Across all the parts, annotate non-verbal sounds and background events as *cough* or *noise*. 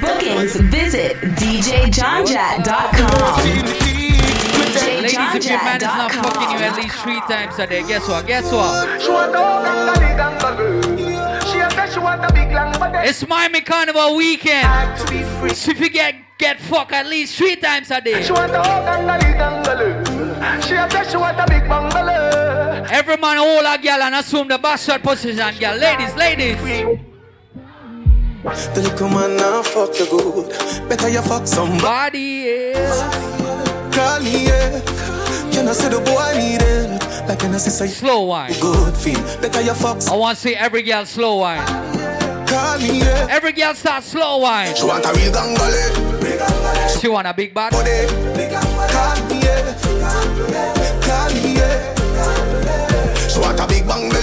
Bookings, visit djjohnjat.com. Ladies, if your man is not fucking you at least three times a day, guess what? Guess what? She want a gangali gangali. A say she want a big long body. It's Miami Carnival weekend. Like to be free. So if you get get fucked at least three times a day, She want a gangali gangali. She a say she want a big bungalow. every man hold a girl and assume the bastard position, girl. Ladies, ladies. The little man now fuck you good. Better you fuck somebody. Body is Call me, yeah. Can I say the boy need help? Like can I say slow wine. good feel? Better you fuck I want to see every girl slow wine. Call me, yeah. Every girl start slow wine. She want a real gangali. She want a big bad. Body. Call me, yeah. Call me, yeah. She want a big bang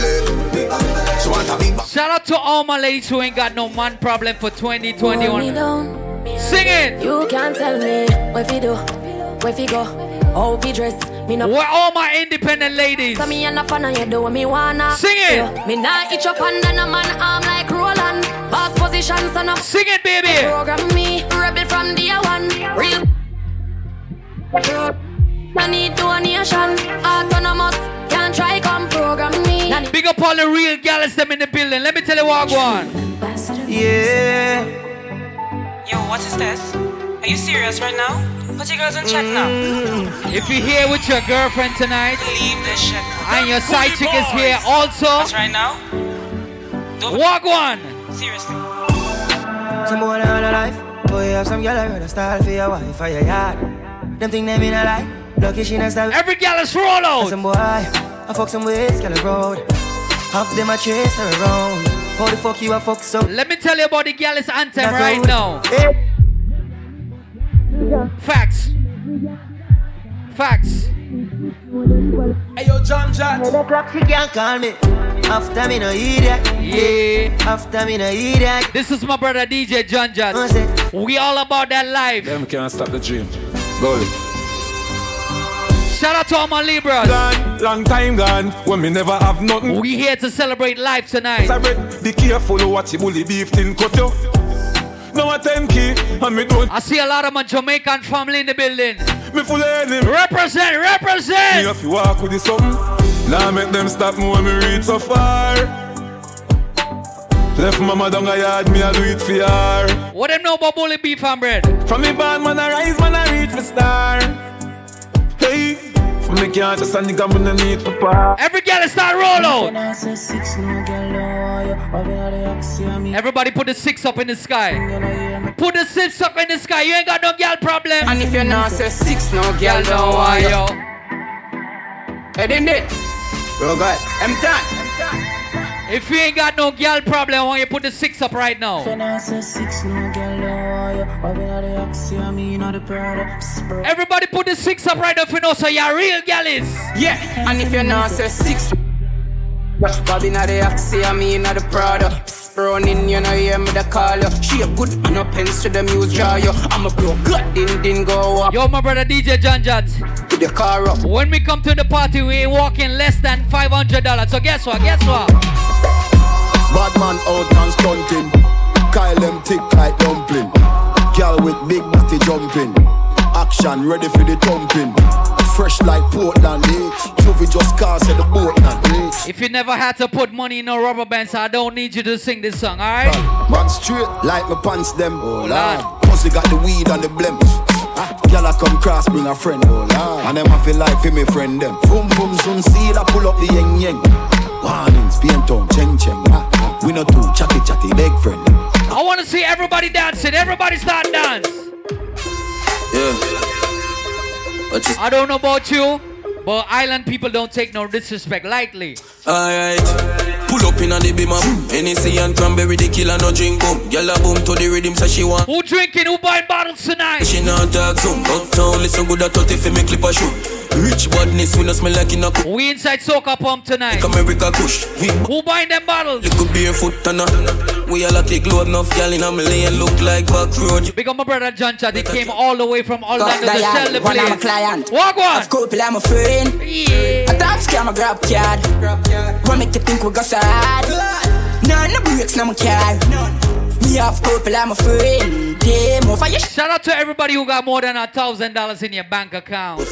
Shout out to all my ladies who ain't got no man problem for 2021. Sing it. You can't tell me what we do, where we go, how we dress. Me no Where all my independent ladies. So me and a fan and you do what me wanna. Sing it. Me nah itch up under no man arm like Roland. Boss position, son of. Sing it, baby. Program me, rebel from the one. Real. I need donation. Autonomous, can't try come program me. Nah, Big up all the real gals them in the building. Let me tell you what go on. Yeah. Yo, what is this? Are you serious right now? Put your girls in check now. If you're here with your girlfriend tonight Leave this shit. and your side chick is here also, That's right now. Don't walk one. seriously. Some boy on a life. Boy, have some girl I run a style for your wife or your yard. Them think they mean a lie. Lucky she not style. Every gal is roll out. Some boy, I fuck some ways, girl road. Half them I chase her around. How the fuck you a fuck so? Let me tell you about the gals anthem That's right right. now. Hey. Facts. Facts. Hey yo, John Jat. The clock she can't call me. After me no idiot. Yeah. After me no idiot. This is my brother DJ John I Jad. say, We all about that life. Them can't stop the dream. Go. Shout out to all my Libras. Gone, long time gone, when me never have nothing. We here to celebrate life tonight. Sorry, be careful what you bully beef thin cut you. No a 10 key, and me don't, I see a lot of my Jamaican family in the building. me full of enemy. Represent, Me represent. have to walk with the something. Now make them stop me when me reach so far. Left mama down a yard, me a do it for her. What them know about bully beef and bread? From me band, man, I rise, man, I reach for star. Hey, me can't just a nigga, man, I need for part. Every girl is start roll out. Everybody put the six up in the sky. Put the six up in the sky. You ain't got no girl problem. And if you're not say six, no girl Girl, don't no want why you. Head in it. Bro, God, I'm done. If you ain't got no girl problem, I want you to put the six up right now. Everybody put the six up right now if you know so you're real girlies. Yeah, and if you're not say six, Bobby not the Oxy, I mean not the Prada. Psst, Running, you know, hear me the call you. She a good and no pens to the muse draw you. I'm a pro, good, din din go up Yo, my brother DJ John Jat. to the car up. When we come to the party, we ain't walking less than $500. So guess what? Guess what? Bad man out and stunting. Kyle them thick like dumpling. Girl with big booty jumping. Action ready for the thumping. Fresh like Portland, eh? Juvie just cast at the boat, eh? If you never had to put money in a rubber band, so I don't need you to sing this song, alright? Man straight like my pants them. Oh Lord. Pussy got the weed and the blem. Girl I come cross, bring a friend. Oh Lord. And them I feel like for me friend them. Boom boom soon see I pull up the yeng yeng. Warnings, paint on, cheng cheng. We not too chatty chatty, big friend. I want to see everybody dancing. Everybody start dance. Yeah. I don't know about you, but island people don't take no disrespect lightly. Alright. Pull up in a the beamer. Hennessy and cranberry, the killer no drink boom. Gyal a boom to the rhythm, so she want. Who drinking? Who buying bottles tonight? She not talk soon. Uptown, listen good at 30 fi me clip a shoe. Rich badness, we no smell like in a cook. We inside Soca Pump tonight. America kush. Who buying them bottles? little barefoot and a. We all a take load enough, gyal in a me lane look like back road. Big up my brother John Jat. He came all the way from Orlando to Diane, sell the one of my place. client. Walk one. Of couple, I'm a friend. Yeah. A top scam, a grab card. What make you think we go sad? None no breaks, no my car. Me have couple, I'm a friend. game over. You Shout out to everybody who got more than a thousand dollars in your bank account.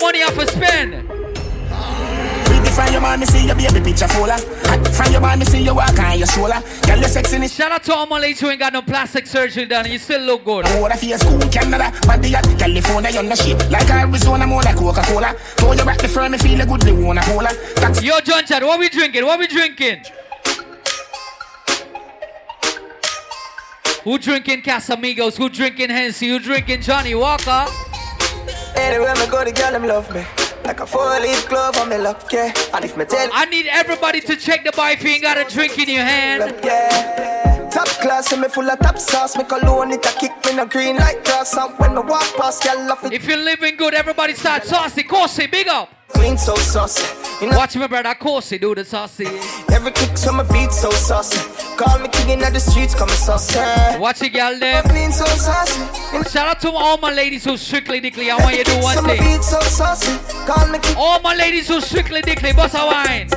Money off a spend. Pretty from your man, me see your baby picture fuller. Hot From your man, me see you walk on your shoulder. Girl, you sexy in Shout out to all my ladies who ain't got no plastic surgery done you still look good. What if you school Canada, body at California, you're no shit. Like Arizona, more like Coca-Cola. Throw you back the firm, me feel a good, they wanna cola. That's Yo, John Jat, what we drinking? What we drinking? Who drinking Casamigos? Who drinking Hennessy? Who drinking Johnnie Walker? Anywhere me go, the girl them love me. Like a four-leaf glove on me luck, yeah. And if me tell I need everybody to check the if you ain't got a drink in your hand. yeah. Top class, and me full of top sauce. Me cologne it a kick me no green like grass. And when me walk past, girl love it If you're living good, everybody start saucy. Corsi, big up. clean so saucy. You know Watch me, brother. Corsi, do the saucy. every kick so my beat so saucy. Call me king in the streets, come saucy. Watch it, girl, them. Clean so saucy. Shout out to all my ladies who strictly dickly. I want you to do one thing. beat so saucy. Call me king. All my ladies who strictly dickly, bust a wine.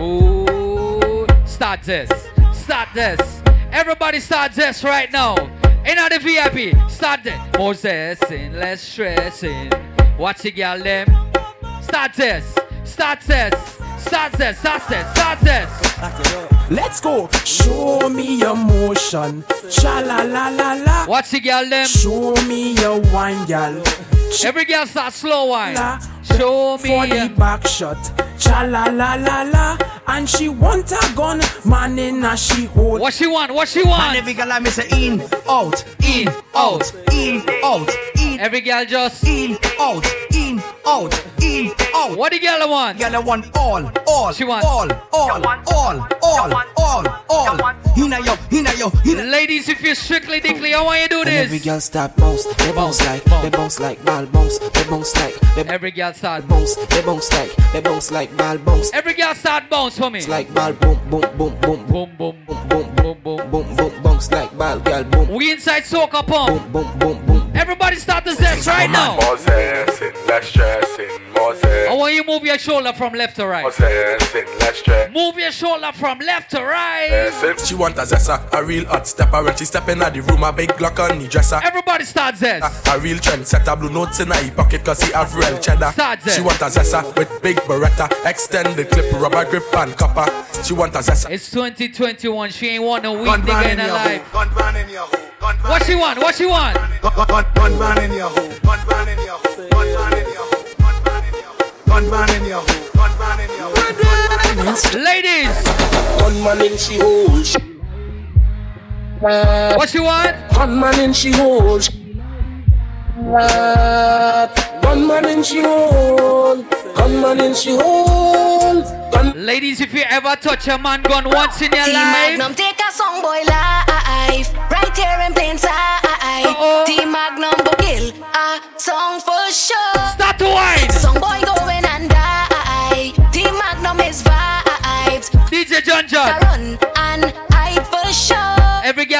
Ooh, start this. Start this. Everybody start this right now. In the VIP, start this. More zesting, less stressing. Watch it, girl, them. Start this. Start this. Start this. Start this. Start this. Let's go. Show me your motion. Cha la la la la. Watch it, girl, them. Show me your wine, girl. Every girl start slow wine. Show me for the your- back shot. Cha la la la la. And she want a gun, man in a she hold. What she want? What she And want? every girl I miss a in, out, in, out, in, out, in, Every girl just. in, out, in, out, in, out. What the girl want? Girl, want all, all, She want- all, all, all, all, all, all. Inna yo, inna yo, inna. Ladies, if you're strictly dickly, I want you to do And every girl start bounce, they bounce like, they bounce like ball bounce, they bounce like, they Every girl start. bounce, they bounce like, they bounce like ball bounce, Every girl start bounce for me. it's like ball boom boom boom boom boom Boom, boom, boom, boom boom, boom. boom boom bounce like ball girl boom We inside soca pump. boom boom boom boom. Everybody start the dance right now. More zesting, less stressing. More I want you move your shoulder from left to more right. zesting, less stress. Move your shoulder from left to right. Zesting. She want a zessa, a real hot stepper when she step in the room, a big Glock on the dresser. Everybody start this. A real trend set a blue notes in her pocket cause he have real cheddar. Start there. She want a zessa with big beretta, extended clip, rubber grip and copper. She want a zessa. It's 2021. She ain't want no weed Gun nigga in in her your life. hole, gun man in your hole, gun man What she want? What she want? Gun, gun, gun man in your hole, gun man in your hole, gun man in your hole, hole, gun man in your hole, gun man in your hole, gun man in your hole. Ladies, Gunman in she hole. what she want? Gunman in she hole. Gunman in she hole. Gunman in she hole. Gun Ladies, if you ever touch a man gun once in your Team life, Magnum, take a song boy live. Right here in plain sight. Uh-oh. Team Magnum, go kill a song for sure. start to wine. Song boy going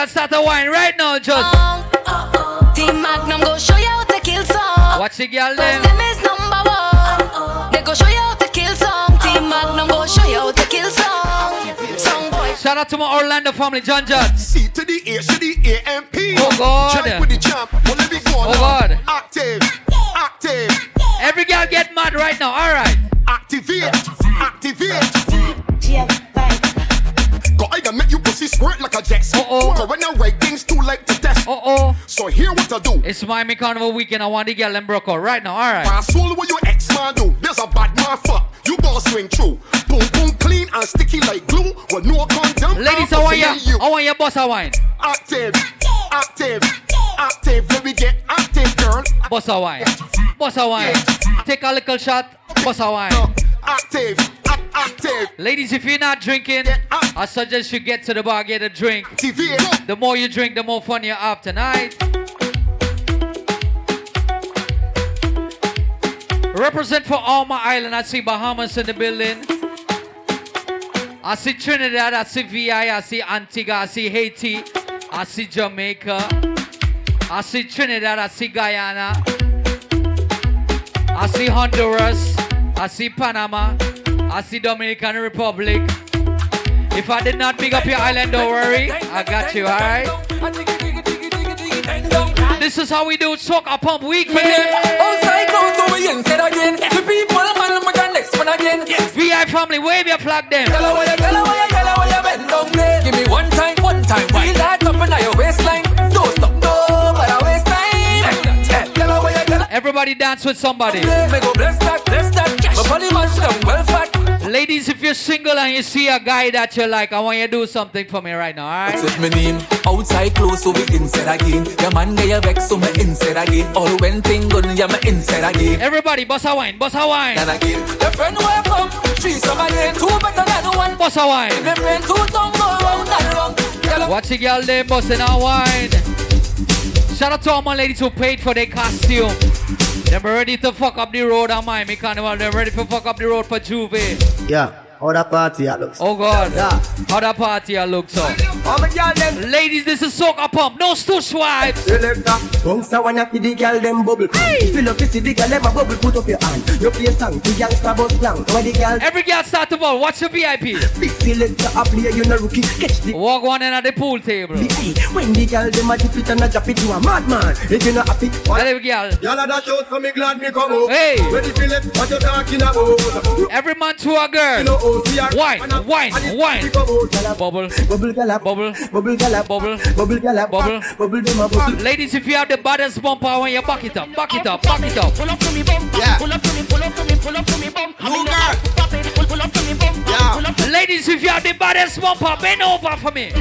girl start to wine right now, just. Song. Oh, oh, oh. Team Magnum go show you how to kill song. Watch the girl Cause them. them is number one. They go show you how to kill song. Team Magnum go show you how to kill song. Song boy. Shout out to my Orlando family, John John. C to the A, to the A, M, P. Oh, God. Jump with the champ, well, let me go Oh. God. Active, active, Every girl get mad right now. All right. activate, activate. I make you pussy squirt like a jet. Uh-oh. Go when I write things too late to test. Uh oh. So here what I do. It's Miami Carnival weekend. I want to get and broke out right now. All right. My soul what your ex man do. There's a bad man fuck. You gonna swing through. Boom boom clean and sticky like glue. With no condom. Ladies, I want you. I want your boss a wine. Active, active, active. Let me get active, girl. Boss a wine. Boss a wine. Take a little shot. Boss a wine. Active, active. Ladies, if you're not drinking, I suggest you get to the bar, get a drink. TV. The more you drink, the more fun you have tonight. Represent for Alma Island. I see Bahamas in the building. I see Trinidad. I see VI. I see Antigua. I see Haiti. I see Jamaica. I see Trinidad. I see Guyana. I see Honduras. I see Panama. I see Dominican Republic. If I did not pick up your island, don't worry. I got you, alright? This is how we do soca pump weekend. Outside close so we inside again. The people man with the next one again. VI family, wave your flag there? Give me one time, one time. Feel that up in your waistline. Everybody dance with somebody. me go bless that, bless that. My body man come well fat. Ladies, if you're single and you see a guy that you like, I want you to do something for me right now, alright? Set my name outside close so we inside again. Your man get your vex so me inside again. All when thing gun, yeah me inside again. Everybody, boss a wine, boss a wine. And again, your friend will come. Three some again, two better than one. Boss a wine. Them rain two tongue go round and round. Watch the girl them busting a wine. Shout out to all my ladies who paid for their costume. Them ready to fuck up the road on Miami Carnival. They're ready to fuck up the road for J'ouvert. Yeah, how that party that looks. Oh God. Yeah. How that party a look so. All my girl them. Ladies, this is soca pump. No stush vibes. Selector, bounce a one up the girl them bubble. If you love to see the girl them a bubble, put up your hand. You play song, the gangsta bus plan. Where the girl Every girl start to ball. Watch the VIP. big selector a play, you no rookie. Catch the Walk one in at the pool table. When the girl them a dip it and a drop it, you a madman. If you not happy, Tell every girl. Y'all a dash out for me, glad me come out. Hey. Ready Philip, what you talking about? Every man to a girl. Wine, wine, wine. Bubble, bubble, bubble, bubble, bubble, bubble, bubble, bubble. Ladies, if you have the baddest bumper, I want you back it up, back it up, back it up. Yeah. Ladies, if you have the baddest bumper, bend over for me.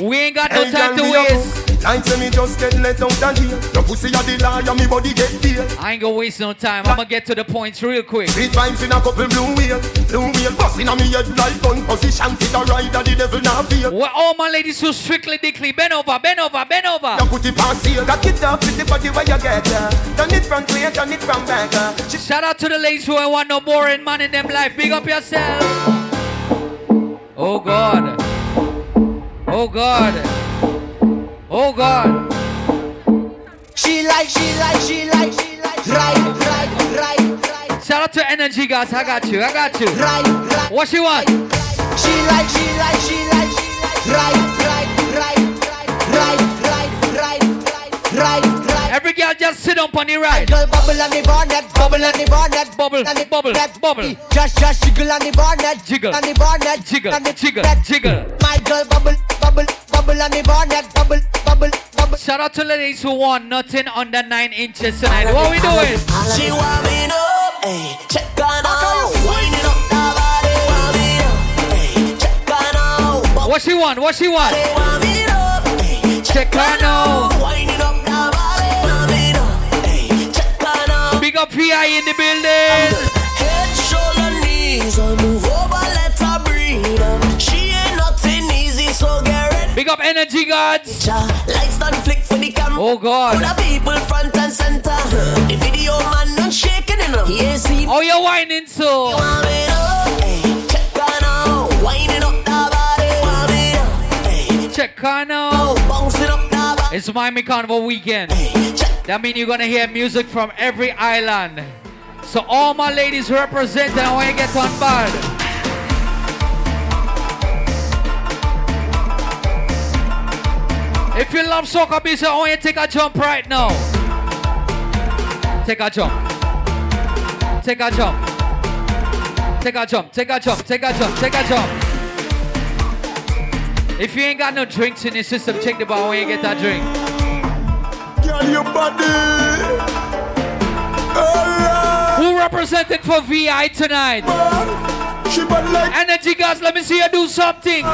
We ain't got no time to waste. Like say me just get let out and here. Your pussy a the liar, me body get deal. I ain't gonna waste no time. I'm gonna get to the points real quick. Three times in a couple blue wheel, blue wheel busting on me head like gun position. Fit a rider, the devil not feel. Well, all my ladies who strictly dickly, bend over, bend over, bend over. You put it past here, cock it up with the body where you get uh. Turn it front way, turn it from back uh. Shout out to the ladies who ain't want no boring man in them life. Big up yourself. Oh God. Oh God. Oh God. She like, she like, she like, she like. Right, right, right, right, Shout out to Energy guys. I got you. I got you. right, right. What she want? She like, she like, she like, she like. Right, right, right, right, right, right, right, right. Every girl just sit up on the right. Girl bubble on the bonnet, bubble on the bonnet, Bubble, on the bubble, bonnet. bubble. Just, just jiggle on the bonnet, Jiggle. on the bonnet, Jiggle, on the jiggle, jiggle. My girl bubble, bubble, bubble on the bonnet, bubble, bubble, bubble. Shout out to ladies who want nothing under nine inches tonight. What are we doing? She want me up, ayy, check on out, wind up that body, want me up, ayy, check on out, What she want? What she want? want up, ayy, Check on out. wind it up that body, want me up, ayy, check on out. Big up PI in the building. Head, shoulder, knees, move over, up Energy Gods. Lights flick for the camera. Oh God. Put the people front and center. The video man done shaking in them. Yeah, see Oh, you're whining so. Want up, check on out, winding up that body. Want me up, ayy, Check on out. bouncing up that body. It's Miami Carnival weekend. Check That means you're gonna hear music from every island. So all my ladies representing, I want you to get on board. If you love soca music, I want you to take a jump right now. Take a jump. Take a jump. Take a jump. Take a jump. Take a jump. Take a jump. If you ain't got no drinks in your system, check the bar when you get that drink. Girl, your body. Who represented for VI tonight? She body like Energy guys, let me see you do something.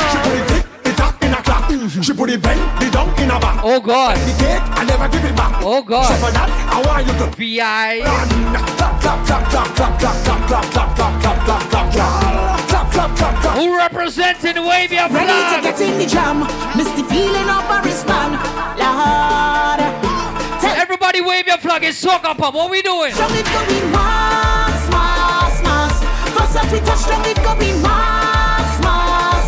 In a clock. She put it bend, the down in a back. Oh God. The cake, I never give it back. Oh So God. for that, I want you to VI. clap, clap, clap, clap, clap, clap, clap, clap, clap, clap, clap, clap, clap, clap, clap, clap, clap, clap. Who representing Wave Your Ready to Flag? get in the jam. Miss the feeling of a wristband. Lord. Tell Everybody wave your flag. It's soca pop. What we doing? strong it going mass, mass, mass. First up we touch strong it going mass, mass.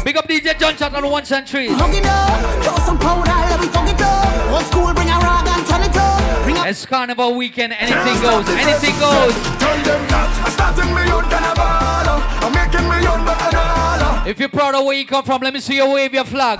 Big up DJ John Jat on the ones and. Hug it up, throw some powder, let me funk it up. Old school, bring a rag and turn it up. Bring a It's carnival weekend. Anything goes. Anything goes. Tell them that starting me out and a ball. I'm making me out but a dollar. If you're proud of where you come from, let me see you wave your flag.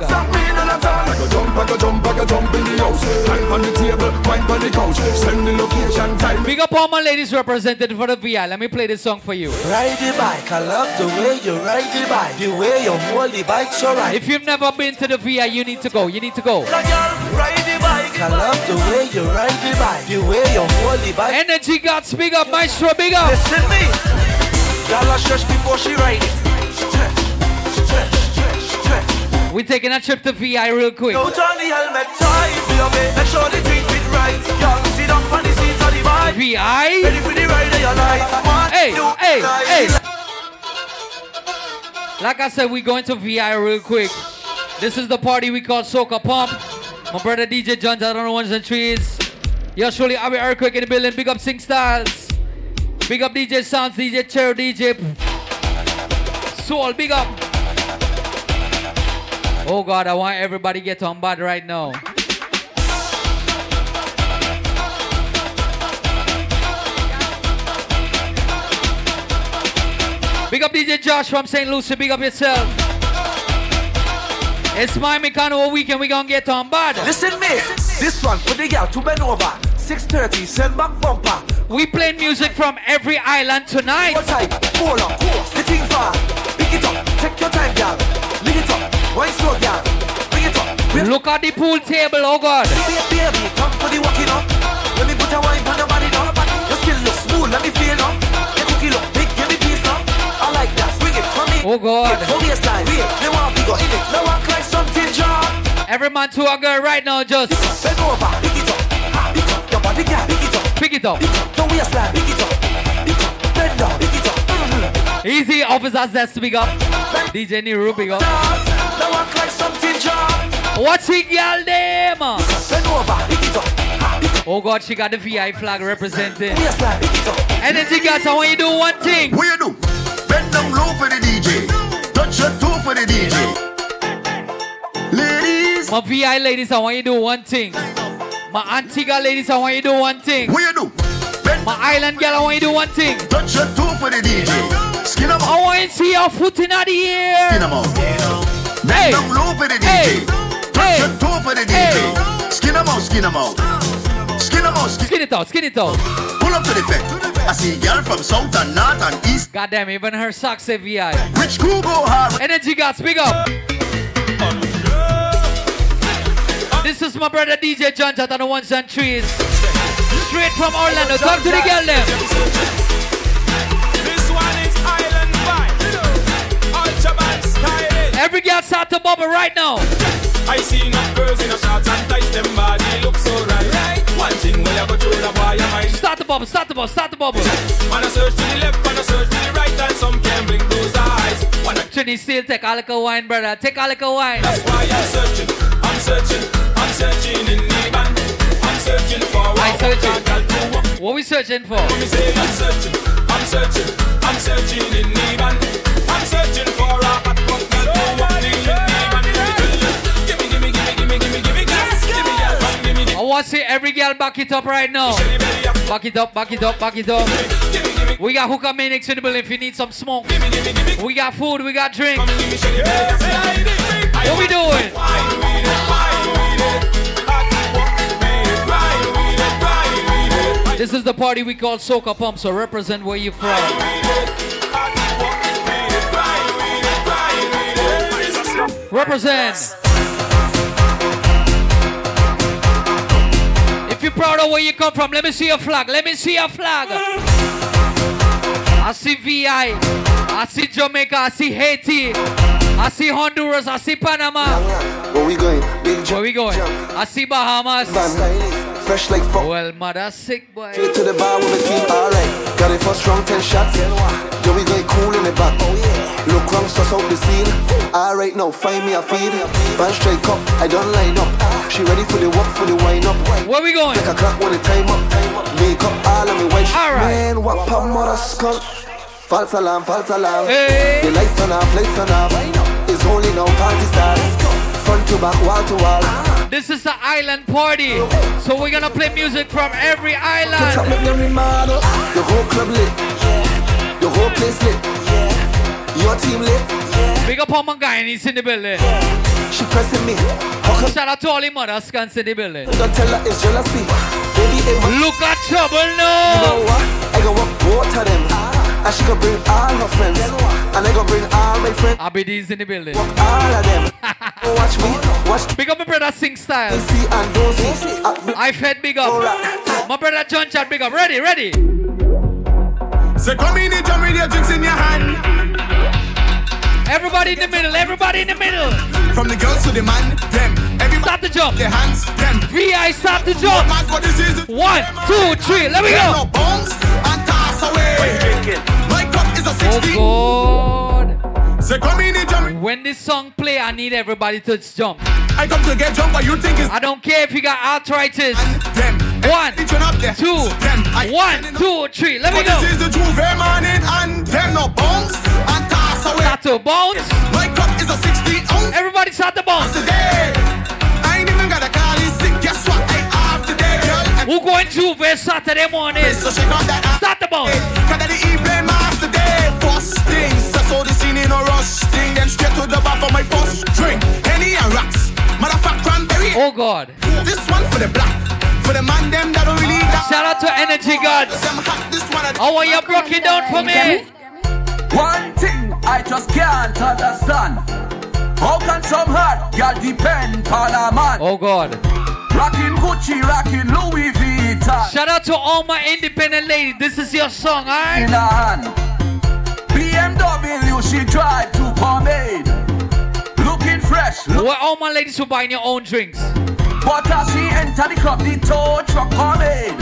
Big up all my ladies represented for the VI. Let me play this song for you. Ride the bike, I love the way you ride the bike. The way you hold the bike so right. If you've never been to the VI, you need to go. You need to go. Ride the bike, I love the way you ride the bike. The way you hold the bike. Energy gods, big up, maestro, big up. Listen me. Y'all stretch before she ride it. We're taking a trip to VI real quick. Out on the helmet tie, baby. Make sure the thing fit right. Y'all sit up on the seat of the bike. VI? Ready for the ride of your life. One, Hey, two, hey, hey. Like I said, we're going to VI real quick. This is the party we call Soca Pump. My brother DJ John's out on the ones and trees. Yo, surely I'll be earthquake in the building. Big up Sing Styles. Big up DJ Sounds, DJ Chair, DJ Soul. Big up. Oh God, I want everybody get on board right now. Big up DJ Josh from St. Lucie. Big up yourself. It's my Mechanical weekend. We gonna get on board. Listen me. This one for the girl to bend over. 6:30, send back bumper. We play music from every island tonight. What type? Hold on. The thing far. Pick it up. Take your time, girl. Lick it up. Slow, girl. Bring it up. Look at the pool table, oh God. Baby, baby, come for the walking up. Let me put a wine on your body now. Your skin look smooth, let me feel now. Your cookie look big, give me peace now. I like that. Bring it for me. Oh God. Baseline. Wait, they want to go in it. Now walk like something jar. Every man to a girl right now, just Bend over, pick it up. Pick up your body, girl. Pick it up. pick it up. Waistline, pick it up. Pick up. Bend down, pick it up. Mhm. Easy, big up. DJ Niru, big up. What's it, girl, name? Bend over, pick it. Oh God, she got the VI flag representing. Waistline, pick it up. Energy guys, I want you to do one thing. What you do? Bend down low for the DJ. Touch your toe for the DJ. Ladies. My VI ladies, I want you to do one thing. My Antigua ladies, I want you to do one thing. What you do? My island girl, I want you to do one thing. Touch your toe for the DJ. Skin them I want you to see your foot in the air. Skin them out. Down low for the DJ. Touch your toe for the DJ. Skin them out, skin them out. Skin them out, skin Skin it out, skin it out. Pull up to the fence. I see girl from south and north and east. Goddamn, even her socks say VI. Rich crew go hard. Energy guys, big up. This is my brother DJ John Jat on the ones and trees. Straight from Orlando. Talk to the girl them. Every girl start to bubble right now. I see enough girls in a shorts and tights, them body look so right. right. One thing when you go through the you might Start the bubble, start the bubble, start the bubble. Man, I search to the left, man, I search to the right, and some can blink those eyes. Wanna Trini still take a little wine, brother. Take a little wine. That's why I'm searching, I'm searching, I'm searching in the band. I'm searching for a I searching. girl to walk. What we searching for? Me say I'm searching, I'm searching, I'm searching in the band. I'm searching for a come give me the I want to see every girl back it up right now. Back it up, back it up, back it up. We got hookah manics in the building if you need some smoke. We got food, we got drink. What we doing? This is the party we call Soca Pump, so represent where you from. Represent. Proud of where you come from, let me see your flag. Let me see your flag. I see VI. I see Jamaica. I see Haiti. I see Honduras. I see Panama. Where we going? Big Where we going? I see Bahamas. Fresh like fuck. Well, mother sick boy. Straight to the bar with the team, alright. Got it for strong 10 shots. Yo, we going cool in the back. Oh, Look wrong, suss out the scene. Alright, now find me a feed. Band straight up, I don't line up. She ready for the walk, for the wind up. Where we going? Take a clock when the time up. Make up all of me white. Alright. Man, what pop mother skull. False alarm, false alarm. Hey. The lights turn off, lights turn off. It's only now party start. Front to back, wall to wall. This is the island party. So we're gonna play music from every island. The whole club lit. The whole place lit. Your team lit. Big up all my guys in the building. She pressing me. Shout out to all the mothers scans in the building. Don't tell her it's jealousy. Baby, it was Look at trouble You know what? I go walk both of them. And she gonna bring all her friends. And I gonna bring all my friends. Abidis in the building. All of them. Oh, *laughs* watch me. Watch Big up my brother Sing Style. see and don't see. Uh, I fed big up. My brother John Jat big up. Ready, ready. So come in and jump with your drinks in your hand. Everybody in the middle. Everybody in the middle. From the girls to the man, them. Everybody Start the jump. their hands, them. VI start the jump. Man, what? One, two, three. Let me go. no bounce and toss away. My cup is a 60. Oh God. So come in and jump. When this song play, I need everybody to jump. I come to get jump, but you think it's I don't care if you got arthritis. them. One, Everybody turn up there. two, them. I- one, two, three. Let me go. this is the J'ouvert morning and them no bounce and toss away. Start to bounce. My cup is a 60 ounce Everybody start to bounce. today. I ain't even got a call in sick. Guess what? I have today, girl. And Who going to J'ouvert Saturday morning? so shake on that ass. Start the bounce. Cause that the evening master day. First things, I saw the scene in a rush thing. Then straight to the bar for my first drink. Henny and rocks. Motherfucker cranberry. Oh God. This one for the black. For the man them that don't really got. Shout out to Energy Gods. Them hot, this one. How are you broke it down for me? One thing I just can't understand. How can some hot girl depend on a man? Oh God. Rocking Gucci, rocking Louis Vuitton. Shout out to all my independent ladies. This is your song, in alright? her hand. BMW she drive to pomade. Looking fresh, look, Where all my ladies who buying your own drinks? but as she enter the club, the tow truck pomade.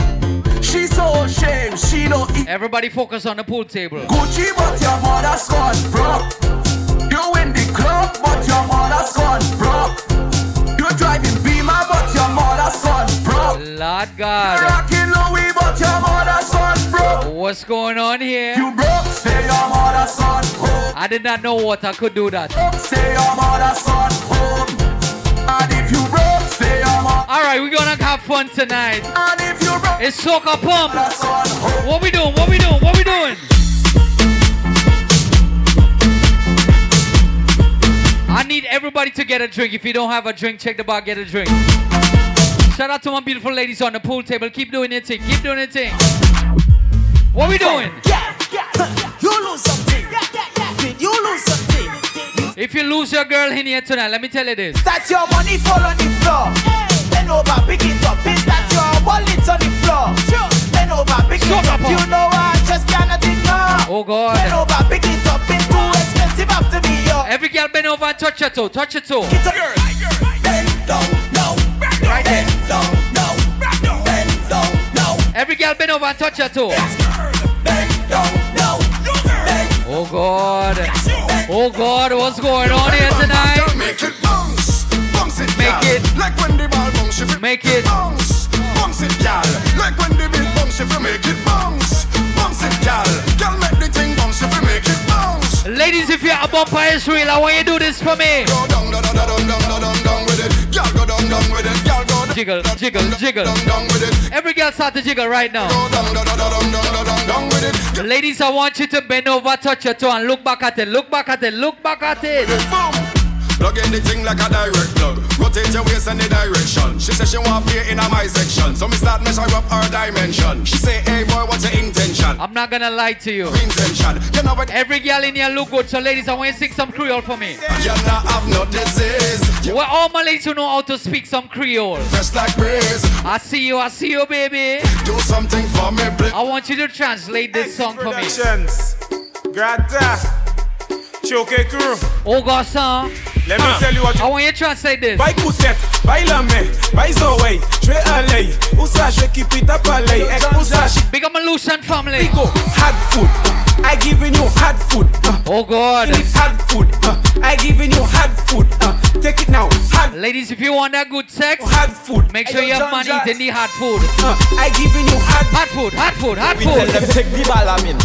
She so ashamed, she don't eat Everybody focus on the pool table. Gucci, but your mother's gone broke. You in the club, but your mother's gone broke. You driving Beamer, but your mother's gone broke. Lord You God. rocking Louis, but your mother's gone broke. What's going on here? You broke, stay your mother's gone home. I did not know what I could do that. Stay your mother's gone have fun tonight. And if you broke, It's Soca Pump. What we doing? What we doing? What we doing? I need everybody to get a drink. If you don't have a drink, check the bar, get a drink. Shout out to my beautiful ladies on the pool table. Keep doing your thing. Keep doing your thing. What we doing? You lose something. Did you lose something? If you lose your girl in here tonight, let me tell you this. That your money fall on the floor. Bend over, pick it up. Is that your wallet on the floor? Bend over, pick it up. up, You know I just cannot ignore. Oh Bend God. over, pick it up. It's too expensive after me, yo. Every girl bend over and touch your toe. Touch your toe. Get up. Bend down, now. Right there. Bend down, now. Bend down, now. Every girl bend over and touch your toe. Bend down, now. Oh God. Oh God, what's going on here tonight? Make it bounce, bounce it, Make it. Like when the ball bounce, if Make it. bounce, bounce it, girl. Like when the beat bounce, if you make it bounce, bounce it, girl. Girl, make the thing bounce, if you make it bounce. Ladies, if you're a bumper Israel, I want you to do this for me. Go down, down, down, down, down, down, down, with it. Girl, go down, down with it. Girl, go down, Jiggle, jiggle, jiggle. down, down with it. Every girl start to jiggle right now. Go down, down, down, down, down, down, down, down with it. Ladies, I want you to bend over, touch your toe, and look back at it. Look back at it. Look back at it. Boom. Plug in the thing like a direct plug. Rotate your waist in the direction. She said she want play in a my section. So me start measure up her dimension. She say, hey boy, what's your intention? I'm not gonna lie to you. Intention. You know what? Every girl in here look good. So, ladies, I want you to sing some Creole for me. You not have no disease. Well, all my ladies who know how to speak some Creole. just like breeze. I see you, I see you, baby. Do something for me, please. I want you to translate this song for me. Grata. Choke crew. Oh, God, son. Let me ah. tell you what I want you to translate this. By Poutet, by Lamé, by je vais aller. Où je keep it up aller. Ex, où Big up my Lucian family. go. Hot food. I giving you hot food. Uh, Oh, God. it's hot food. Uh, I giving you hot food. Uh, take it now. Hot, Ladies, if you want that good sex, hot food. make sure you have money Jazz. eating the hot food. Uh, I giving you hot Hot food, hot food, hot We tell them food. take the balamin.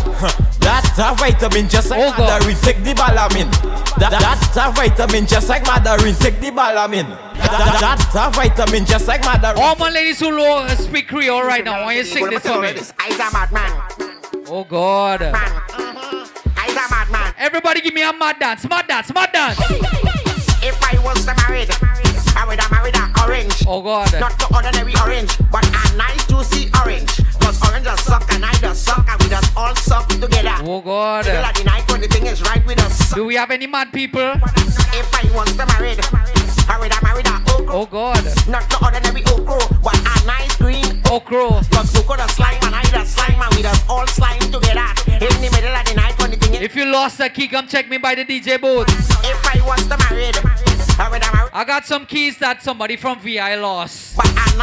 That's a vitamin just like Oh, God. mandarin. Take the balamin. That, that's a vitamin just like mandarin. Take the balamin. That, that's a vitamin just like mandarin. All my ladies who know, speak Creole right now, I want you to sing this for me. I's a madman. Oh, God. I's a madman. Everybody give me a mad dance, mad dance, mad dance. If I was to married, I would have married an orange. Oh God. Not the ordinary orange, but a nice juicy orange. Cause orange just suck and I just suck and we just all suck together. Oh God. Middle of the night when the thing is right with us. Do we have any mad people? If I was to married, I would have married an okra. Oh God. Not the ordinary okra, but a nice green Oh, crow. If you lost a key, come check me by the DJ booth. If I was to married, I got some keys that somebody from VI lost.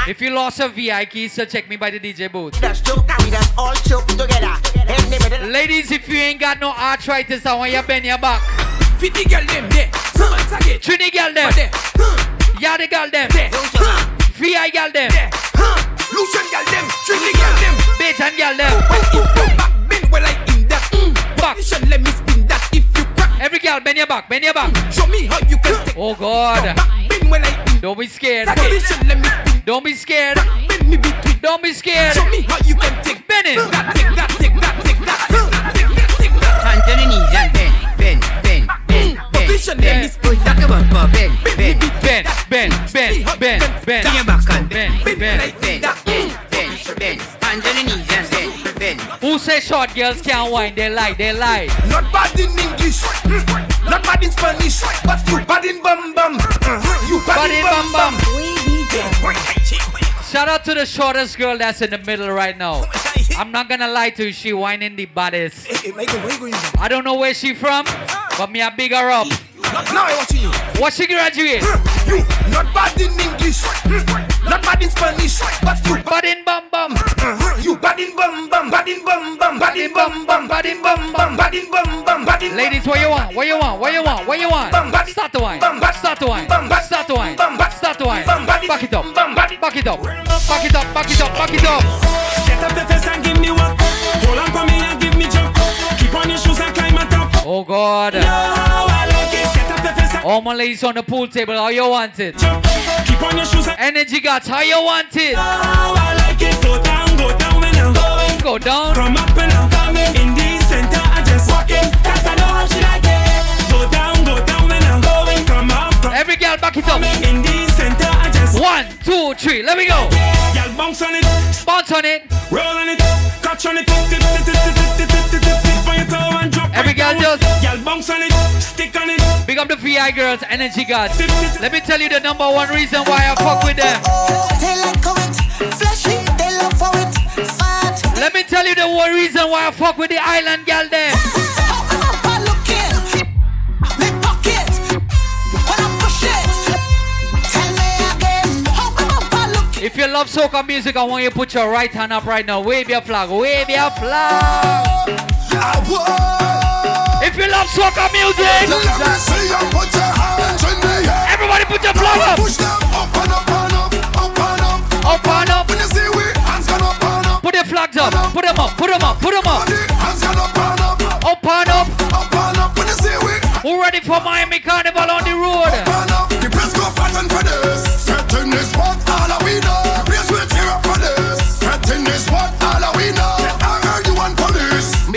If you lost a VI key, so check me by the DJ booth. Ladies, if you ain't got no arthritis, I want you bend your back. Fifty girl them there, Trinity girl them, Yadi girl them, VI girl them. Lucian girl them. Trini girl them. Bajan girl them. If you back bend well like in that. Mm, back. Position let me spin that. If you crack. Every girl, bend your back, bend your back. Show me how you can take. Oh God. Bend well like in Don't be scared. that. Position let me spin. Don't be scared. Bend me between. Don't be scared. Show me how you can take. Bend it. That take that take that take that take that take that take that. Position let me spin. Push back your bumper, bend, bend, Bend, bend, bend, bend, bend. Turn your back and Bend, bend. bend, bend, bend, bend. Hands on the knees and bend, bend. Who say short girls can't whine? They lie, they lie. Not bad in English, not bad in Spanish, but you bad in bum bum. You bad, Bad in in bum bum bum. Shout out to the shortest girl that's in the middle right now. I'm not gonna lie to you, she whining the baddest. Hey, Michael, where you going? I don't know where she from, but me I big her up. Now I watching you. What she graduate? You not bad in English, mm. not bad in Spanish, but you Bad in bum bum. Uh-huh. You bad in bum bum, bad in bum bum, bad in bum bum, bad in bum bum, bad in bum bum, bad in. Ladies, what you want? What you want? What you want? What you want? Start the wine. Start the wine. Start the wine. Start the wine. Back it up. Back it up. Back it up. Back it up. Back it up. Set up the face and give me one. Hold on for me and give me jump. Keep on your shoes and climb on top. Oh God. No, I like All my ladies on the pool table, how you want it? keep on your shoes Energy gods, how you want it? No, I like it. Go down, go down when I'm going. Go down. Come up and I'm coming. In the center, I just walk in. Cause I know how she like it. Go down, go down when I'm going. Come up, come Every girl back it up. In the center, I just One, two, three, let me go. Y'all bounce on it, Bounce on it. roll on it, catch on it, tip, tip, tip, tip, tip, tip, tip, tip, tip on your toe and drop Every right girl down. just- Y'all bounce on it, stick on it. Big up the VI girls, energy gods. Let me tell you the number one reason why I fuck with them. They like it they love how it fat. Let me tell you the one reason why I fuck with the island girl there. *laughs* How come I'm bad looking? Me pocket when I push it. Tell me again, how come I'm bad looking? If you love soca music, I want you to put your right hand up right now. Wave your flag. Wave your flag. If you love soca music, Let me see you put your hands in the air. everybody put your flag up. Push them up and up and up, up and up. Up and up. When you see we hands gone up and up, Put your flags up. Put them up. Put them up. Put them up. body hands gone up and up, Up and up. up and up. When you see we Who ready for Miami Carnival on the road? and up, the place go flatten for this.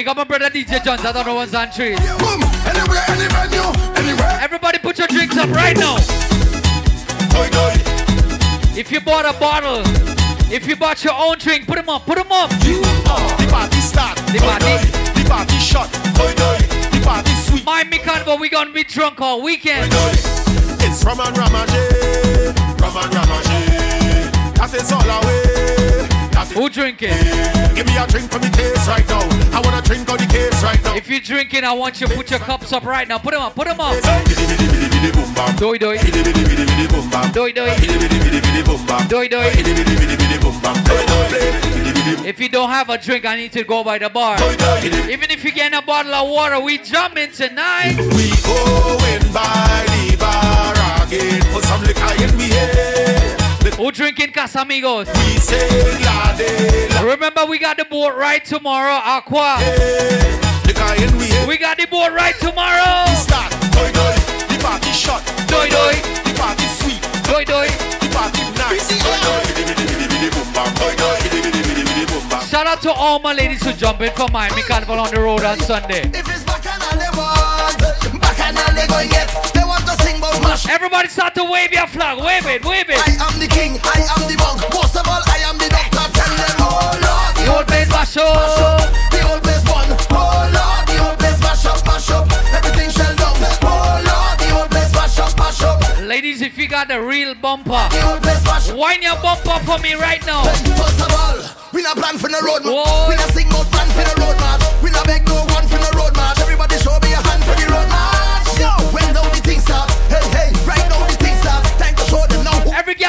Big up my brother DJ Jones. I don't know what's on trees. Boom, anywhere, any venue, anywhere. Everybody put your drinks up right now. Toy, toy. If you bought a bottle, if you bought your own drink, put them up. Put them up. The party start. The party. The party shot. The party sweet. Carnival, we gonna be drunk all weekend. It's Ram and Ramajay. Ram Ramajay. That is all away. That is Who drinking? Give me a drink for the case right now. I want a drink on the case right now. If you're drinking, I want you to put your cups up right now. Put them up. Put them up. Doi doi. Doi doi. Doi doi. If you don't have a drink, I need to go by the bar. Even if you get a bottle of water, we jumping tonight. We going by the bar again. Put some liquor in me head. We're drinking Casamigos? We Remember, we got the boat right tomorrow, Aqua. We got the boat right tomorrow. Start, doi doi, the party shot. Doi doi, the party sweet. Doi doi, the party nice. Shout out to all my ladies who jump in for Miami Carnival on the road on Sunday. If it's bacchanale, what? Bacchanale, go yet. They want to mash. Everybody start to wave your flag. Wave it, wave it. I am the king, I am the monk. Most of all, I am the doctor. Tell them, oh Lord, The old place mash up. mash up. The old place one. Oh Lord, the old place mash up, mash up. Everything shell down. Oh Lord, the old place mash up, mash up. Ladies, if you got a real bumper, The old place mash up. wind your bumper for me right now. First of all, we not plan for the road. Whoa. We not sing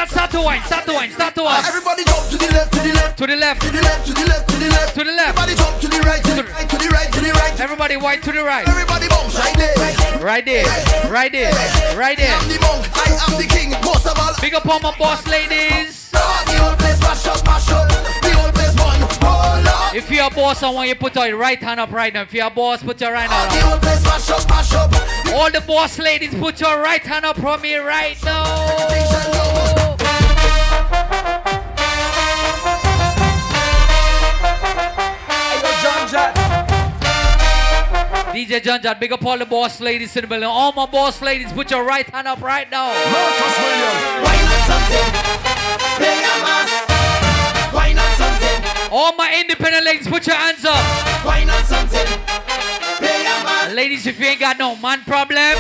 girl start to wine, start to wine, start to wine. Everybody jump to the left, to the left, To the left, to the left, to the left, to the left. to the left. Everybody jump to the right, to the right, to the right, to the right. Everybody wine to the right. Everybody bounce right there. Right there, right there, right there. I am the monk, I am the king. Most of all, Big up all my boss ladies. The old place mash up, mash up. The old place one. Oh If you're a boss, I want you to put your right hand up right now. If you're a boss, put your right hand up. old place mash up, mash up. All the boss ladies, put your right hand up for me right now. DJ John John, big up all the boss ladies in the building. All my boss ladies, put your right hand up right now. Marcus Williams. Why not something? Pay a mass. Why not something? All my independent ladies, put your hands up. Why not something? Pay a mass. Ladies, if you ain't got no man problem,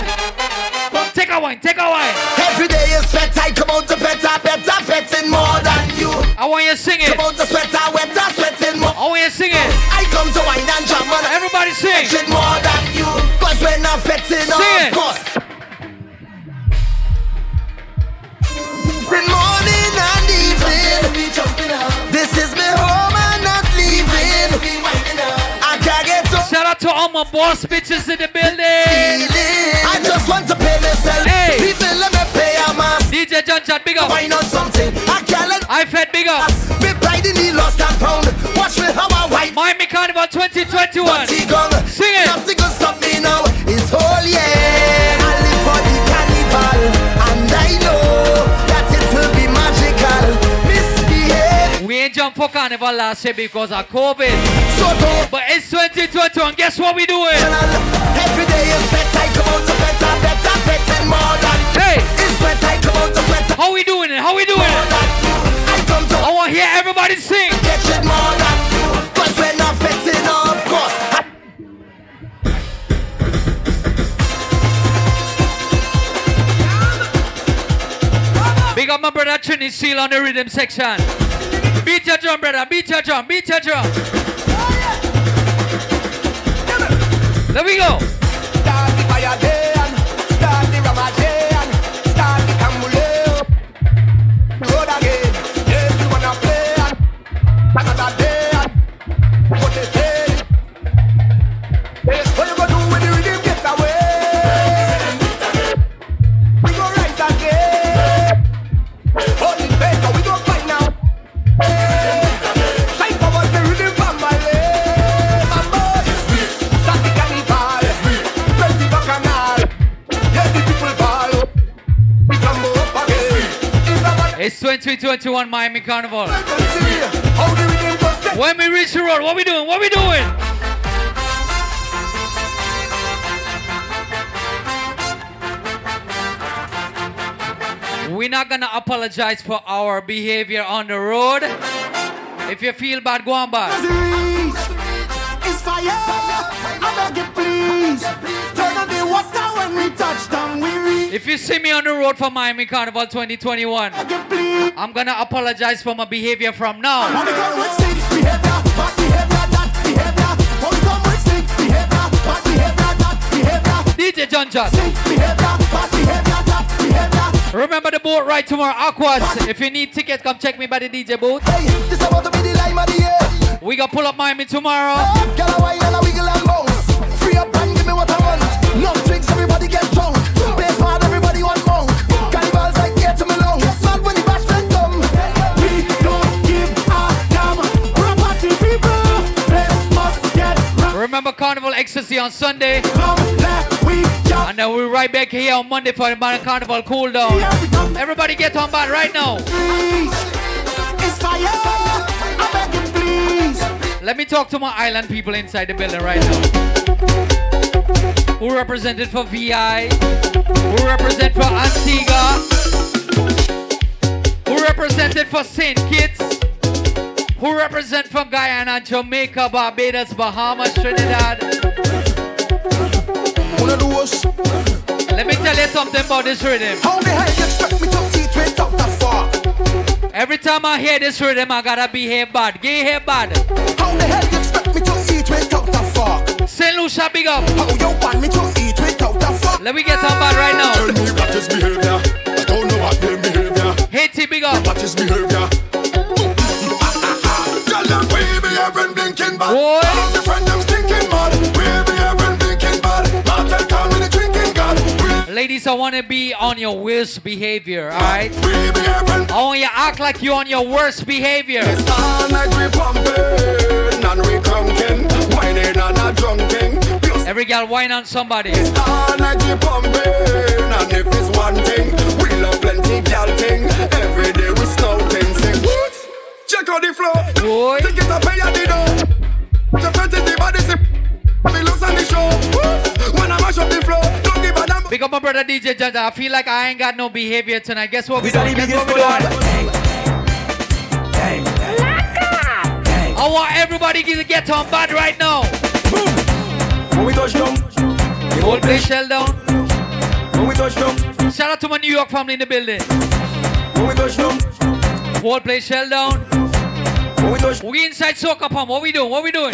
take a wine, take a wine. Every day is sweat, I come out to better, better, fetting more than you. I want you to sing it. Come out to sweater, wetter, sweating more. I want you to sing it. I come to wine and jam and Everybody sing. fetching more than you. Cause when I'm fetting, Sing of it. course. Good morning and evening. This is me home and not leaving. I can't get to Shout out to all my boss bitches in the building. Up. Why not something? I can't I fed big up. me pride in the lost and found. Watch me how I white. Miami Carnival 2021. Dirty gun. Sing it. Nothing can stop me now. It's whole year. I live for the carnival. And I know that it will be magical. Misbehave. We ain't jump for carnival last year because of COVID. So. But it's 2021. Guess what we doing? Every day is sweat. I come out to better, better, better, more than. Hey, sweat. I come out sweat. how we doing it? How we doing it? I come to I want to hear everybody sing. it more than you. Cause when I'm fetting, of course. Big up my brother Trini Seal on the rhythm section. Beat your drum, brother. Beat your drum. Beat your drum. Oh, there we go. Another It's 2021 Miami Carnival. to see how the rhythm goes. When we reach the road, what we doing? What we doing? We're not gonna apologize for our behavior on the road. If you feel bad, go on back. It's fire. I beg you please. When we touch down. We reach. If you see me on the road for Miami Carnival 2021, Beg you please. I'm gonna apologize for my behavior from now. When we come with stink behavior, bad behavior, that behavior. When we come with stink behavior, bad behavior, that behavior. DJ John John. Stink behavior, bad behavior, that behavior. Remember the boat ride tomorrow, Aquas. If you need tickets, come check me by the DJ booth. Hey, this about to be the the. We gonna pull up Miami tomorrow. Carnival Ecstasy on Sunday. Come let we jump. And then we're right back here on Monday for the Miami Carnival cool down. Here we come. Everybody get on board right now. It's fire. I beg you please. Let me talk to my island people inside the building right now. Who represented for VI? Who represent for Antigua? Who represented for St. Kitts? Represent from Guyana, Jamaica, Barbados, Bahamas, Trinidad? Let me tell you something about this rhythm. How the hell you expect me to eat without the fork? Every time I hear this rhythm, I gotta behave bad. Behave bad. How the hell you expect me to eat without the fork? St. Lucia, big up. How you want me to eat without the fork? Let me get on bad right now. Tell me what is behavior. I don't know what them behavior. Haiti, big up. What is behavior? Blinking bad. Boy. All the friend them stinking mad. Blinking bad. Martin call me the drinking god. Ladies, I wanna be on your worst behavior, alright? I want you to act like you're on your worst behavior. All night we pumping and we whining and a drunking. Every girl whine on somebody. All night we pumping and if it's one thing, we love plenty thing. Every day we snouting, what? Check out the flow. Boy. Take it up, pay a dinner. The fantasy body sip. Me looks on the show. Woo! When I mash up the flow, don't give a damn. Big up my brother DJ Janja. I feel like I ain't got no behavior tonight. Guess what we These are the Guess biggest what we squad. I want everybody to get on bad right now. Boom. When we touch down, The whole place shell down. when we touch down, Shout out to my New York family in the building. when we touch down, Whole place shell down. We touch. We inside Soca Pump. What we doing? What we doing?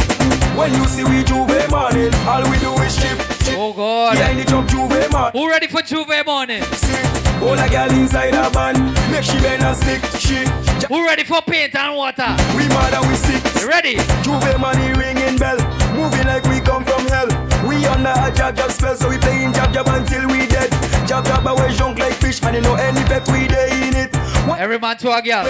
When you see we J'ouvert morning, all we do is chip, chip. Oh God. Behind the truck J'ouvert man, Who ready for J'ouvert morning? sick. All a girl inside a van, make she bend and stick. She, Who ready for paint and water? we mad and we sick. You ready? J'ouvert money ringing bell, moving like we come from hell. We under a jab jab spell, so we playing jab jab until we dead. Jab jab away junk like fish, and you know any effect we day in it. One Every man to a girl.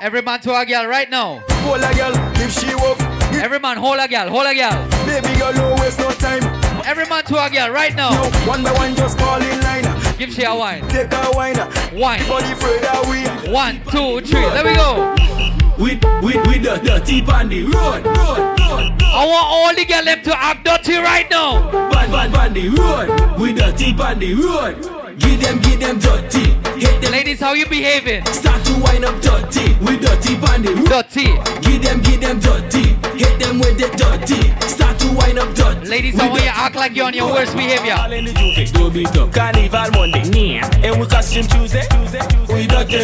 Every man to a girl right now. hold a girl if she walk. Every man hold a girl. Hold a girl. baby girl don't waste no time. Every man to a girl right now. No, one by one just fall in line. Give she a wine. Take a wine. Wine. Body afraid that we. One, two, three. Let me go. With, with, with the dirty on the road, road, road. I want all the girl them to act dirty right now. Bad, bad, on the road. With dirty on the road. Give them, give them dirty. Hit them. Ladies, how you behaving? Start to wind up dirty. With dirty on the. Dirty. Give them, give them dirty. Hit them with the dirty. Start to wind up dirty. Ladies, I want you to act like you're on your worst behavior. All in the J'ouvert, do beat up. Carnival Monday, yeah. And we costume Tuesday, Tuesday, we dirty.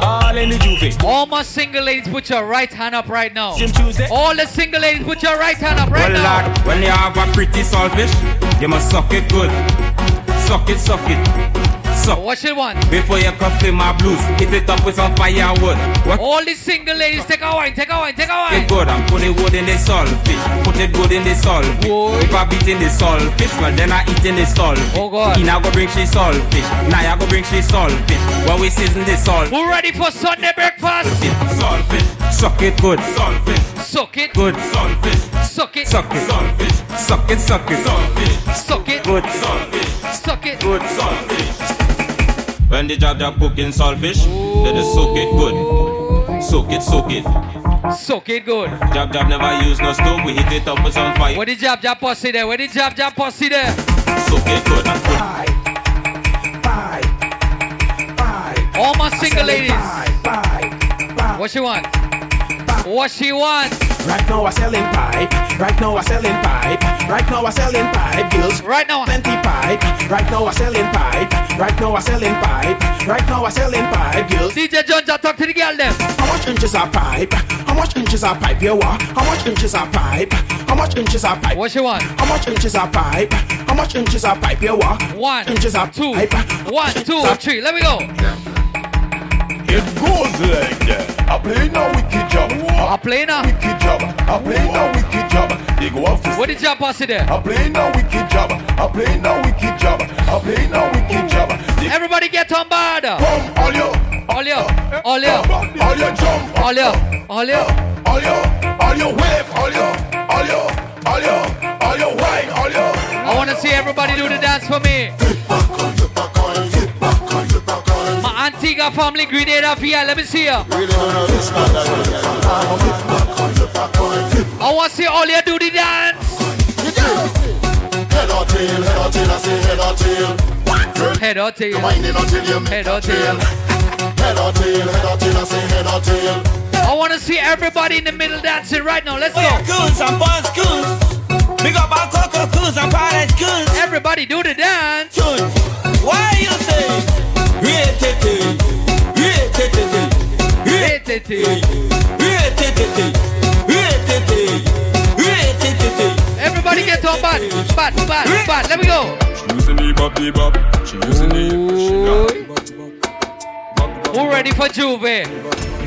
All in the J'ouvert. All my single ladies, put your right hand up right now. Tuesday. All the single ladies, put your right hand up right Well, now. lad, when you have a pretty saltfish, you must suck it good. Suck it, suck it. Suck. What you want? Before you cuff in my blues, hit it up with some firewood. What? All the single ladies, take a wine, take a wine, take a wine. good, I'm putting wood in the saltfish. Put it good in the saltfish. Boy. If I beat in the saltfish, well then I eat in the saltfish. Oh, God. Now go bring she saltfish. Now I go bring she saltfish. When we season the salt. Who ready for Sunday breakfast? Saltfish. Suck it good. Saltfish. Suck it, Good. Saltfish. suck it, Suck it. Saltfish. Suck it, suck it. Saltfish. suck it, Good. Saltfish. suck it. Good. Saltfish. When the jab jab cooking saltfish, they just soak it good. Soak it, soak it. Soak it good. Jab jab never use no stove, we hit it up with some fire. Where the jab jab pussy there? Where the jab jab pussy there? Soak it good. Bye, bye, bye. All my single ladies. Bye, bye, bye. What she want? What she want? Right now I'm selling pipe. Right now I'm selling pipe. Right now I'm selling pipe. Girls, Right now. plenty pipe. Right now I'm selling pipe. Right now I'm selling pipe. Right now I'm selling pipe. Girls, DJ I talk to the girl them. how much inches are pipe? How much inches are pipe? You what? How much inches are pipe? How much inches are pipe? What she want? How much inches are pipe? How much inches are pipe? You what? One, inches are two, pipe. one, two, three. Let me go. It goes like that. I play no wicked job. I play now. wicked job. I play no wicked job. They go off Where the jab pussy there? I play no wicked job. I play no wicked job. I play no wicked job. They Everybody get on board. come all you, All you, all you, all you jump, all you, all you. all you, all you wave, all you, all you, all you, all you wine, all you. I want to see everybody do the dance for me. Antigua family, Grenada, VI. Let me see you. I want to see all you do the dance. Head or tail, head or tail, I say head or tail. Head or tail. Whining until you make Head or tail. Head or tail, head or tail, I say head or tail. I want to see everybody in the middle dancing right now. Let's go. Goons and boys goons. Big up our cocoa goons and paradise goons. Everybody do the dance. Why you say? Everybody get on bad. Bad, bad, bad. Let me go. She using the bop, the bop. She using the Who ready for J'ouvert?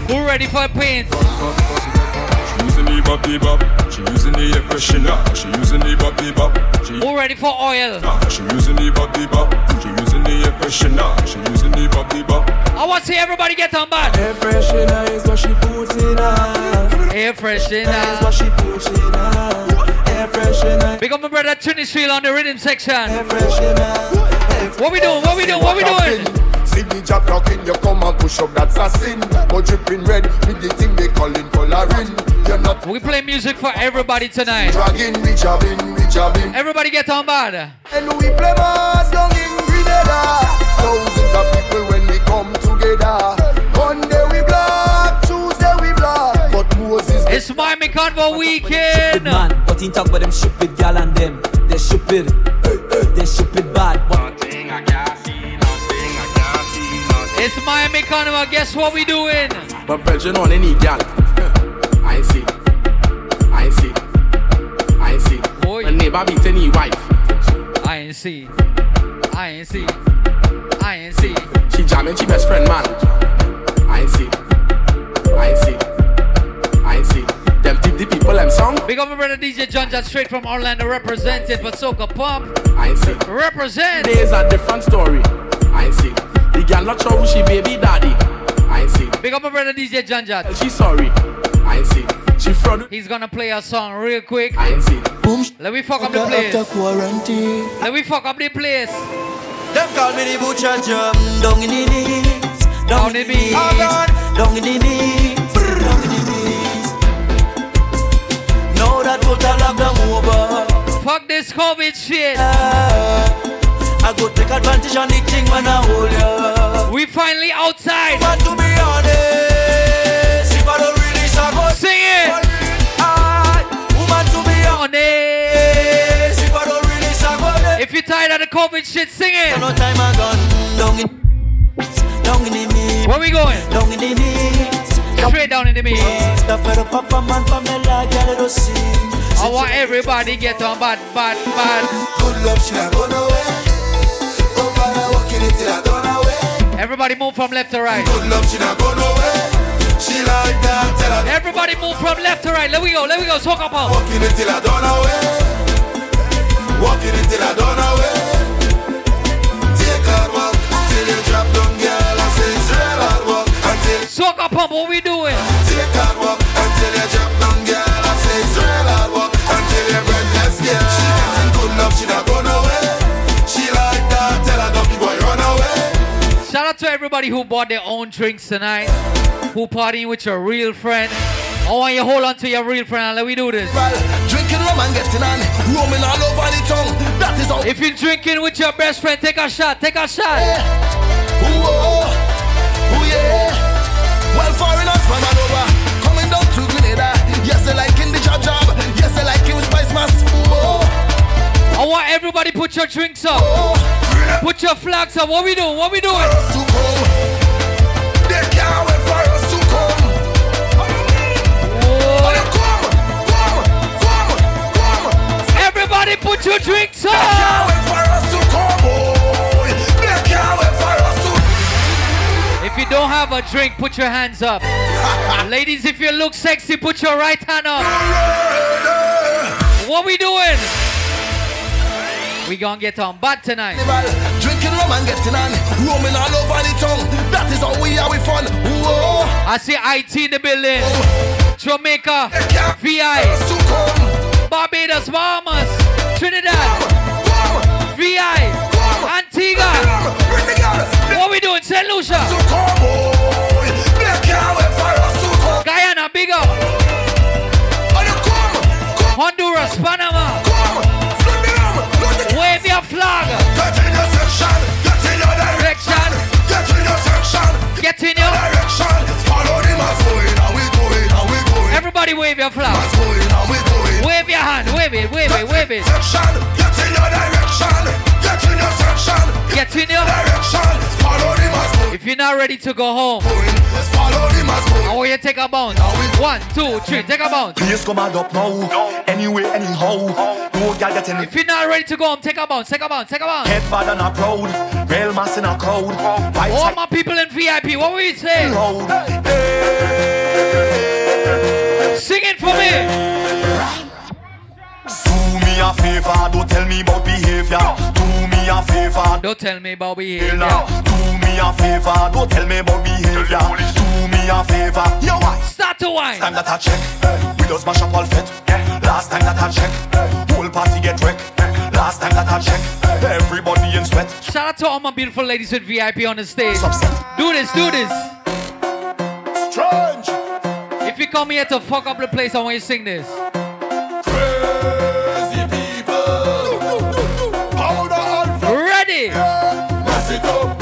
Who ready for paint? She using the bop, the bop. She using the air freshener. She using the bop, the bop. She Who ready for oil? She using the bop, the bop. She using the air freshener. She using the bop, the bop. I want to see everybody get on bad. Air freshener is what she puts in her. Air freshener. Is what she puts in her. Air freshener. Big up my brother Trini Street on the rhythm section. Air freshener. What we doing? What we doing? What we doing? See me job rocking, you come and push up, that's a sin. But dripping red with the thing they calling coloring. You're not We play music for everybody tonight. dragging, we jabbing, we jabbing. Everybody get on bad. And we play mass down in Grenada. Thousands of people when we come together. Monday we black, Tuesday we black. But Moses It's Miami Convo weekend. Man, but he talk about them stupid gal and them. They stupid. They stupid bad. But It's Miami Carnival. Guess what we doing? But Belgian on any gal. I see. I see. I see. When neighbor beat any wife. I ain't see. I ain't see. I ain't see. She jamming she best friend man. I see. I see. I see. Them give the people them song. Big up my brother DJ John John straight from Orlando representing for Soca Pump. I see. Represent. Days a different story. I see. The girl not sure who she baby daddy. I see. Big up my brother DJ John John. She sorry. I see. She fraud. He's gonna play a song real quick. I see. Boom. Let me fuck up the place. quarantine. Let me fuck up the place. Them call me the butcher jump down in the knees, down in the knees, down in the knees, down in the knees. Now that total lockdown over, Fuck this COVID shit. I go take advantage on the thing when I hold ya. We finally outside. But to be honest, if I don't really support, sing it. Woman, to be eh. honest, if I don't really support it, If you're tired of the COVID shit, sing it. no time I gone down in, down in the knees. Where we going? Down in the knees. Straight down in the meat. Stop for the papa man, Pamela, girl, don't. I want everybody get on bad, bad, bad. Good love, she Everybody move from left to right. Good love, she not go nowhere. She like that, tell her. Everybody move from left to right. Let we go, let we go. Up on. Walking it till I done away. Walking it till I done away. Take hard walk till you drop down, girl. I say it's real hard walk until Soak up on. What we doing? take hard walk until you drop down, girl. I say it's real hard walk until you breathless, girl. She getting good love, she not everybody who bought their own drinks tonight. Who partying with your real friend. I want you to hold on to your real friend and let me do this. Drinking rum and getting on, roaming all over the tongue. That is how. If you're drinking with your best friend, take a shot, take a shot. Ooh, oh, ooh, yeah. Well, foreigners from all over, coming down to Grenada. Yes, they like in the jab jab. Yes, they like in Spicemas. Ooh, oh. I want everybody put your drinks up. Oh. Put your flags up. What we doing? What we doing? To come. They can't wait for us to come. Oh, come, come, come, come. Everybody put your drinks They can't up. wait for us to come, boy. They can't wait for us to If you don't have a drink, put your hands up. *laughs* Ladies, if you look sexy, put your right hand up. What we doing? We gonna get on bad tonight. Drinking rum and getting on, roaming all over the tongue. That is how we are, we fun. Oh. I see IT in the building. Jamaica, VI, Barbados, Bahamas, Trinidad, VI, Antigua. What we doing? St. Lucia. Guyana, big up. Honduras, Panama. Your flag. Wave your hand, wave it, wave it, wave it. Get in your direction. Get in your section. Get in your direction. Follow the mass If you're not ready to go home, follow the mass I want you to take a bounce. One, two, three, take a bounce. Please come and up now. Anyway, anyhow. No girl get in If you're not ready to go home, take a bounce, take a bounce, take a bounce. head bad and a proud. Real mass in a crowd. All my people in VIP, what will you say? Sing it for me. Do me a favor, don't tell me about behavior. Do me a favor, don't tell me about behavior. Do me a favor, don't tell me about behavior. Do me a favor, yo why? Start to wine. Time that I check, we just mash up all fit. Last time that I check, whole party get wrecked. Last time that I check, everybody in sweat. Shout out to all my beautiful ladies with VIP on the stage. Do this, do this. Strange. You come here to fuck up the place, I want you to sing this. Crazy people. Ready? Mess it up.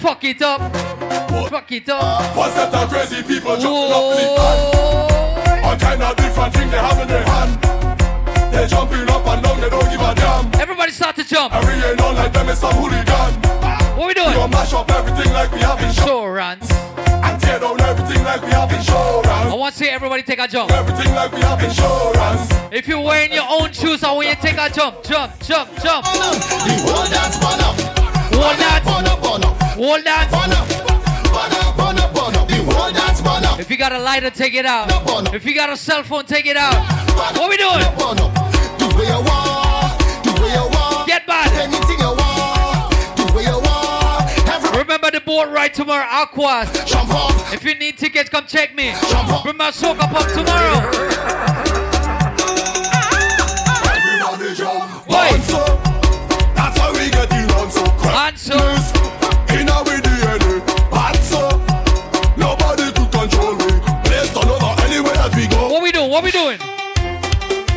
Fuck it up. Fuck it up. What's that the crazy people jumping up in the van? All kind of different things they have in their hand. They're jumping up and down, they don't give a damn. Everybody start to jump. And we ain't on like them, it's some hooligan. What we doing? Gon' mash up everything like we have insurance. And tear down everything like we have insurance. I want to see everybody take a jump. Everything like we have insurance. If you're wearing your own shoes, I want you to take a jump, jump, jump, jump. Whole dance burn up. Whole dance. Burn up, burn up. Whole dance. Burn up. If you got a lighter, take it out. If you got a cell phone, take it out. What we doing? Do what boat ride tomorrow, Aquas. If you need tickets, come check me. Remember, soak up up tomorrow. Everybody jump. Why? That's how we get it on so crack. Answer. In our DNA. Bounce up. Nobody could control me. Place turn over anywhere that we go. What we doing? What we doing?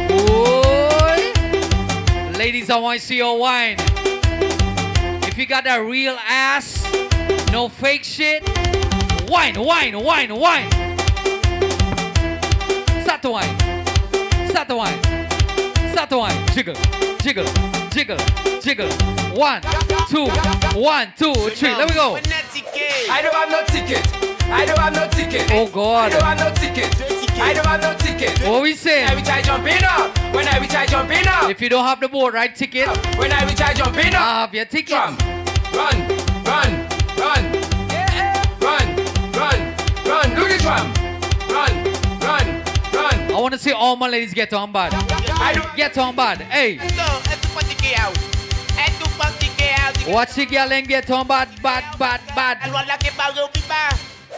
Boy. Ladies, I want to see your wine. If you got that real ass, no fake shit, wine, wine, wine, wine. Start the wine. Start the wine. Start the wine. Jiggle, jiggle, jiggle, jiggle. One, two, one, two, three. Let me go. I don't have no ticket. I don't have no ticket. Oh God. I don't have no ticket. I don't have no ticket. What we say? When I reach I jump in up. When I reach I jump in up. If you don't have the boat right ticket, When I reach I jump in up. I have your ticket. Run, run, run. Run, run. Do the drum. Run, run, run. I want to see all my ladies get on bad. I get on bad. Hey. Watch the girl and get on bad, bad, bad, bad.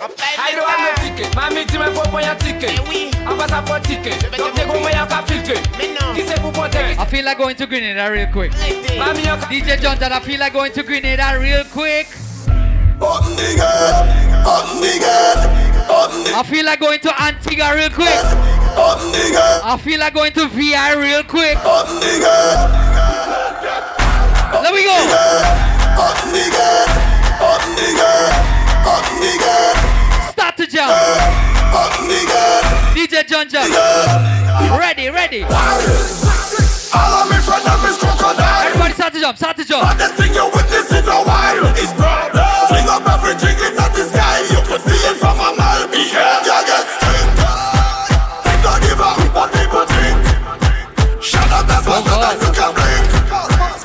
I don't have no ticket. Mami, tu me faut pas un ticket. Un passeport ticket. Donc, t'es comme un cap filtré. Qui c'est pour porter? I feel like going to Grenada real quick. Mami, un DJ Jonathan, I feel like going to Grenada real quick. I feel like going to Antigua real quick. Button the gate. I feel like going to VI real quick. Let me go. Start to jump. Button the gate. DJ John Jump. Ready, ready. All of me friend and Miss Crocodile. Everybody start to jump, start to jump. Hottest thing you witness in a while is problem. Fling up everything in the sky. You can see it from a mile. Behavior gets stink. Think not give a what people think. Shut up, that's oh, you can blink.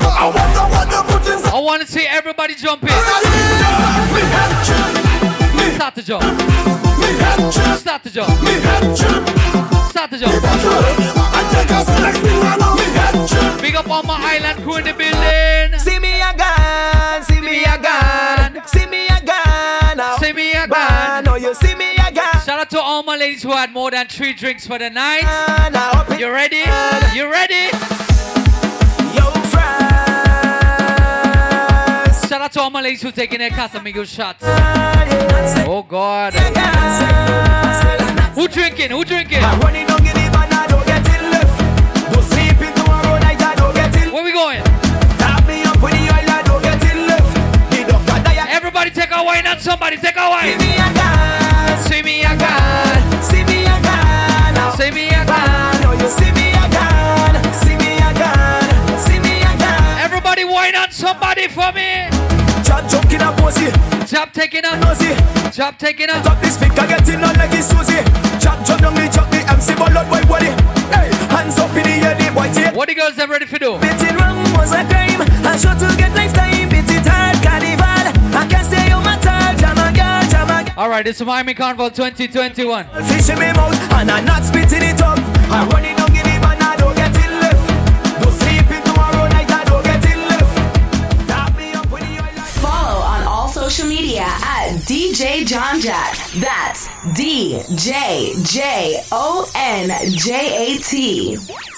I wonder what they put in. I want to see everybody jump in. Me head chip. Me Start to jump. me head chip. Start to jump. Who had more than three drinks for the night. Now up in You ready? You ready? Shout out to all my ladies who taking their Casamigos shots. Oh God. Who drinking? Who drinking? Running down in the van, I don't get it left. Don't sleep in tomorrow night, I don't get it. Where we going? Tap me up with the oil, I don't get it left. The doctor die. Everybody take a wine and somebody take a See see me again. No, you see me again. See me again. See me again. Everybody, why not somebody for me. Job jumping a pussy. Job taking a nosy. Job taking a. Drop this pick, I get in on like it's Susie. Job jump down me, jump me, MC ball out white body. Hey, hands up in the air, the boy. What the girls have ready for do? Betting wrong was a crime. I sure to get lifetime. Betting All right, it's Miami Carnival 2021. Fish in me mouth and I'm not spitting it up. I'm running down in the man, I don't get it left. Don't sleep in tomorrow night, I don't get it left. Tap me up when you Follow on all social media at DJ John Jat. That's D J J O N J A T.